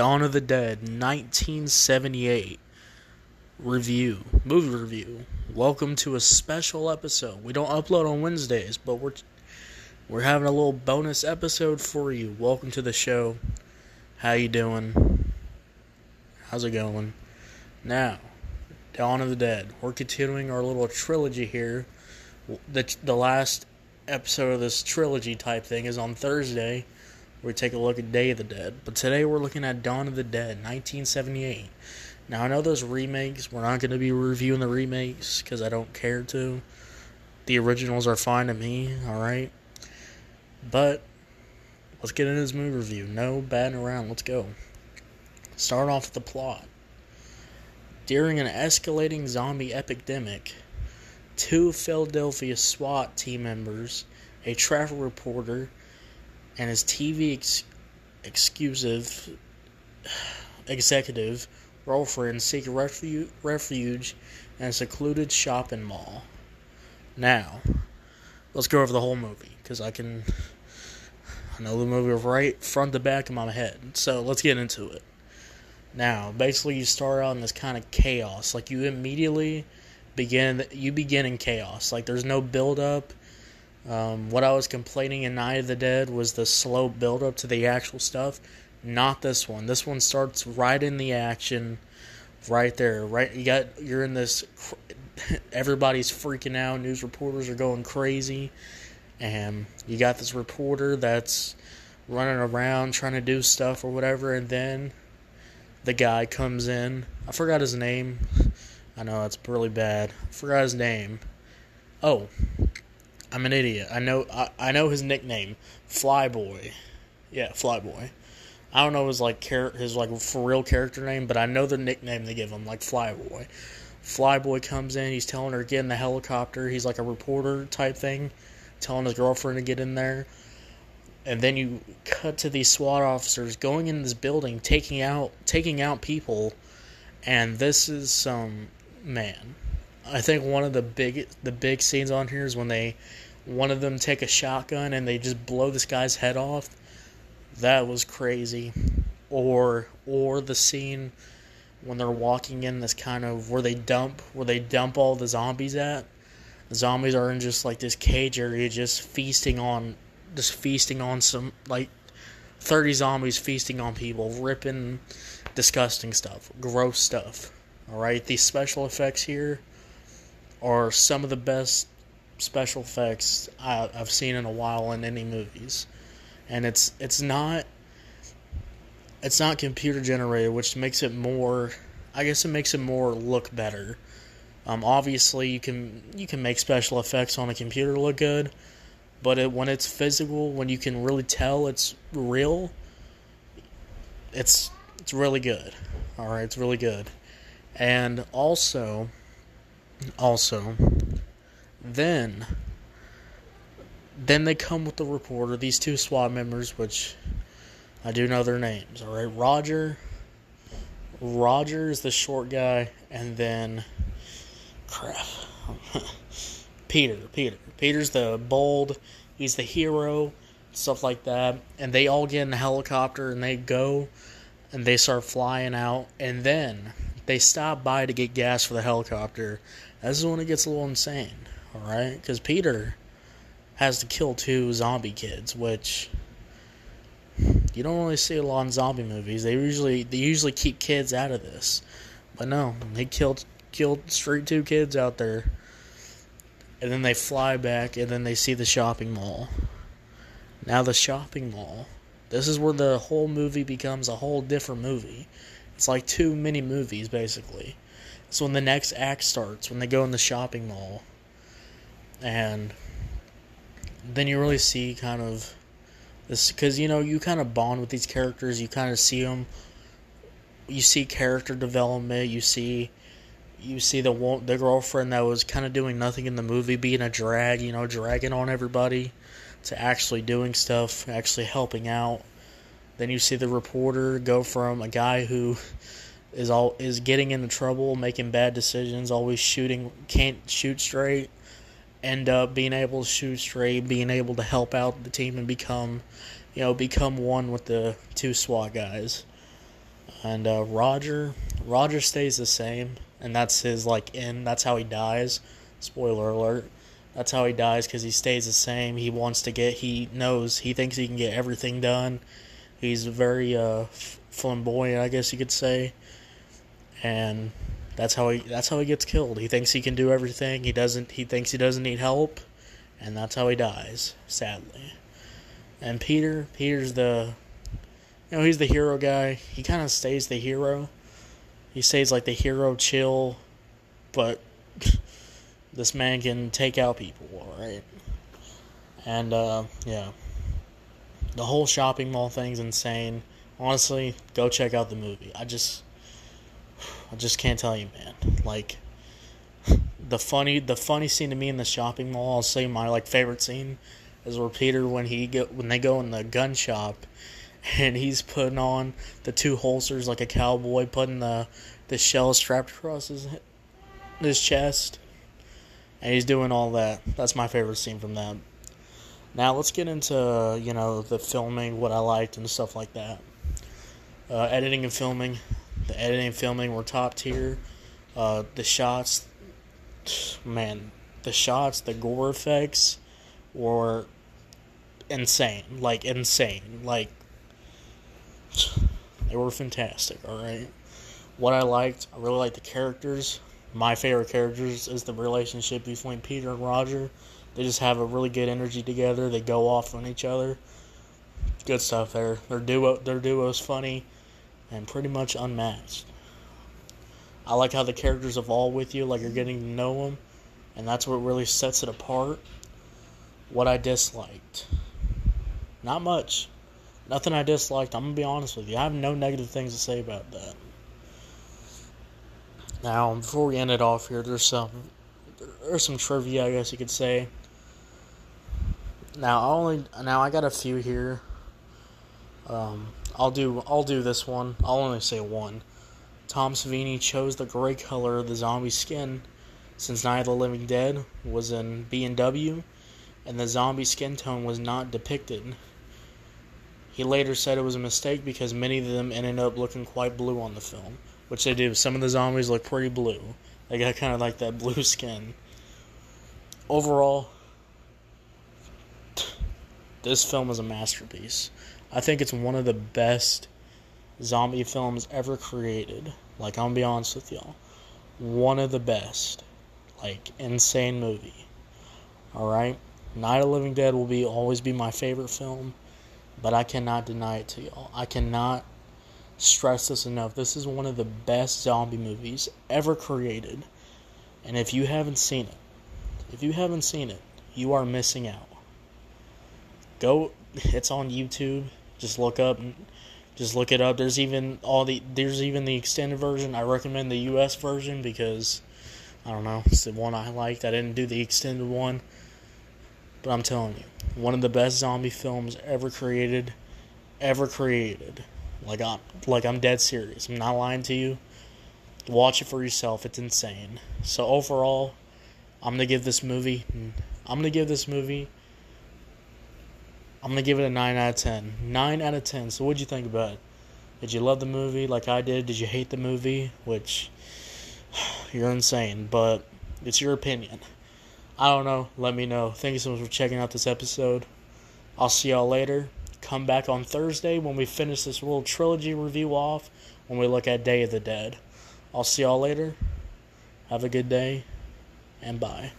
Dawn of the Dead, 1978 review, movie review. Welcome to a special episode. We don't upload on Wednesdays, but we're we're having a little bonus episode for you. Welcome to the show. How you doing? How's it going? Now, Dawn of the Dead. We're continuing our little trilogy here. The the last episode of this trilogy type thing is on Thursday we take a look at Day of the Dead. But today we're looking at Dawn of the Dead, 1978. Now I know those remakes. We're not going to be reviewing the remakes because I don't care to. The originals are fine to me. All right, but let's get into this movie review. No batting around. Let's go. Start off with the plot. During an escalating zombie epidemic, two Philadelphia SWAT team members, a travel reporter, and his TV ex- exclusive executive girlfriend seek refuge, refuge in a secluded shopping mall. Now, let's go over the whole movie because I can. I know the movie right front to back of my head. So let's get into it. Now, basically, you start out in this kind of chaos. Like you immediately begin. You begin in chaos. Like there's no build up. Um, what I was complaining in Night of the Dead was the slow build up to the actual stuff. Not this one. This one starts right in the action, right there. Right, you got you're in this. Everybody's freaking out. News reporters are going crazy, and you got this reporter that's running around trying to do stuff or whatever, and then the guy comes in. I forgot his name. I know that's really bad. I forgot his name. Oh, I'm an idiot. I know I, I know his nickname, Flyboy. Yeah, Flyboy. I don't know his like char- his like for real character name, but I know the nickname they give him, like Flyboy. Flyboy comes in, he's telling her to get in the helicopter. He's like a reporter type thing, telling his girlfriend to get in there. And then you cut to these SWAT officers going in this building, taking out taking out people, and this is some man. I think one of the big the big scenes on here is when they one of them take a shotgun and they just blow this guy's head off. That was crazy. Or or the scene when they're walking in this kind of where they dump where they dump all the zombies at. The zombies are in just like this cage area just feasting on just feasting on some like 30 zombies feasting on people, ripping disgusting stuff, gross stuff. All right, these special effects here are some of the best special effects I, have seen in a while in any movies, and it's it's not it's not computer generated, which makes it more. I guess it makes it more look better. Um, obviously, you can you can make special effects on a computer look good, but it, when it's physical, when you can really tell it's real, it's it's really good. All right, it's really good, and also also then then they come with the reporter these two SWAT members which I do know their names all right? Roger Roger is the short guy and then crap. Peter Peter. Peter's the bold he's the hero stuff like that. And they all get in the helicopter and they go and they start flying out and then they stop by to get gas for the helicopter. This is when it gets a little insane, alright? Because Peter has to kill two zombie kids, which you don't really see a lot in zombie movies. They usually they usually keep kids out of this. But no, they killed killed straight two kids out there. And then they fly back and then they see the shopping mall. Now the shopping mall. This is where the whole movie becomes a whole different movie. It's like two mini movies basically. So when the next act starts, when they go in the shopping mall, and then you really see kind of this because you know you kind of bond with these characters. You kind of see them. You see character development. You see, you see the the girlfriend that was kind of doing nothing in the movie, being a drag. You know, dragging on everybody to actually doing stuff, actually helping out. Then you see the reporter go from a guy who is all is getting into trouble, making bad decisions, always shooting, can't shoot straight, end up being able to shoot straight, being able to help out the team and become, you know, become one with the two SWAT guys. And uh, Roger, Roger stays the same, and that's his like end. That's how he dies. Spoiler alert. That's how he dies because he stays the same. He wants to get. He knows. He thinks he can get everything done. He's very uh, flamboyant, I guess you could say. And that's how he. That's how he gets killed. He thinks he can do everything. He doesn't. He thinks he doesn't need help, and that's how he dies. Sadly. And Peter. Peter's the. You know, he's the hero guy. He kind of stays the hero. He stays like the hero, chill, but this man can take out people, alright? And, uh, yeah. The whole shopping mall thing's insane. Honestly, go check out the movie. I just. I just can't tell you, man. Like. The funny, the funny scene to me in the shopping mall. I'll say my like favorite scene is where Peter when he go when they go in the gun shop, and he's putting on the two holsters like a cowboy, putting the the shell strapped across his his chest and he's doing all that. That's my favorite scene from that. Now let's get into you know the filming, what I liked, and stuff like that. Uh, editing and filming, the editing filming were top tier. Uh, the shots, man, the shots, the gore effects were insane, like insane, like they were fantastic. All right, what I liked, I really liked the characters my favorite characters is the relationship between Peter and Roger. They just have a really good energy together. They go off on each other. Good stuff there. Their duo, their duo is funny, and pretty much unmatched. I like how the characters evolve with you, like you're getting to know them, and that's what really sets it apart. What I disliked, not much. Nothing I disliked. I'm gonna be honest with you. I have no negative things to say about that. Now, before we end it off here, there's some there's some trivia, I guess you could say. Now, I only now I got a few here. Um, I'll do I'll do this one. I'll only say one. Tom Savini chose the gray color of the zombie skin since Night of the Living Dead was in B&W and the zombie skin tone was not depicted. He later said it was a mistake because many of them ended up looking quite blue on the film which they do. Some of the zombies look pretty blue. They got kind of like that blue skin. Overall, this film is a masterpiece. I think it's one of the best zombie films ever created. Like, I'm gonna be honest with y'all. One of the best. Like, insane movie. Alright? Night of Living Dead will be always be my favorite film, but I cannot deny it to y'all. I cannot stress this enough. This is one of the best zombie movies ever created. And if you haven't seen it, if you haven't seen it, you are missing out. Go it's on YouTube. Just look up just look it up. There's even all the there's even the extended version. I recommend the US version because I don't know, it's the one I liked. I didn't do the extended one. But I'm telling you, one of the best zombie films ever created ever created. Like I'm like I'm dead serious. I'm not lying to you. Watch it for yourself. It's insane. So overall, I'm gonna give this movie. I'm gonna give this movie. I'm gonna give it a nine out of ten. Nine out of ten. So what'd you think about it? Did you love the movie like I did? Did you hate the movie? Which you're insane, but it's your opinion. I don't know. Let me know. Thank you so much for checking out this episode. I'll see y'all later come back on Thursday when we finish this little trilogy review off when we look at Day of the Dead. I'll see y'all later. Have a good day, and bye.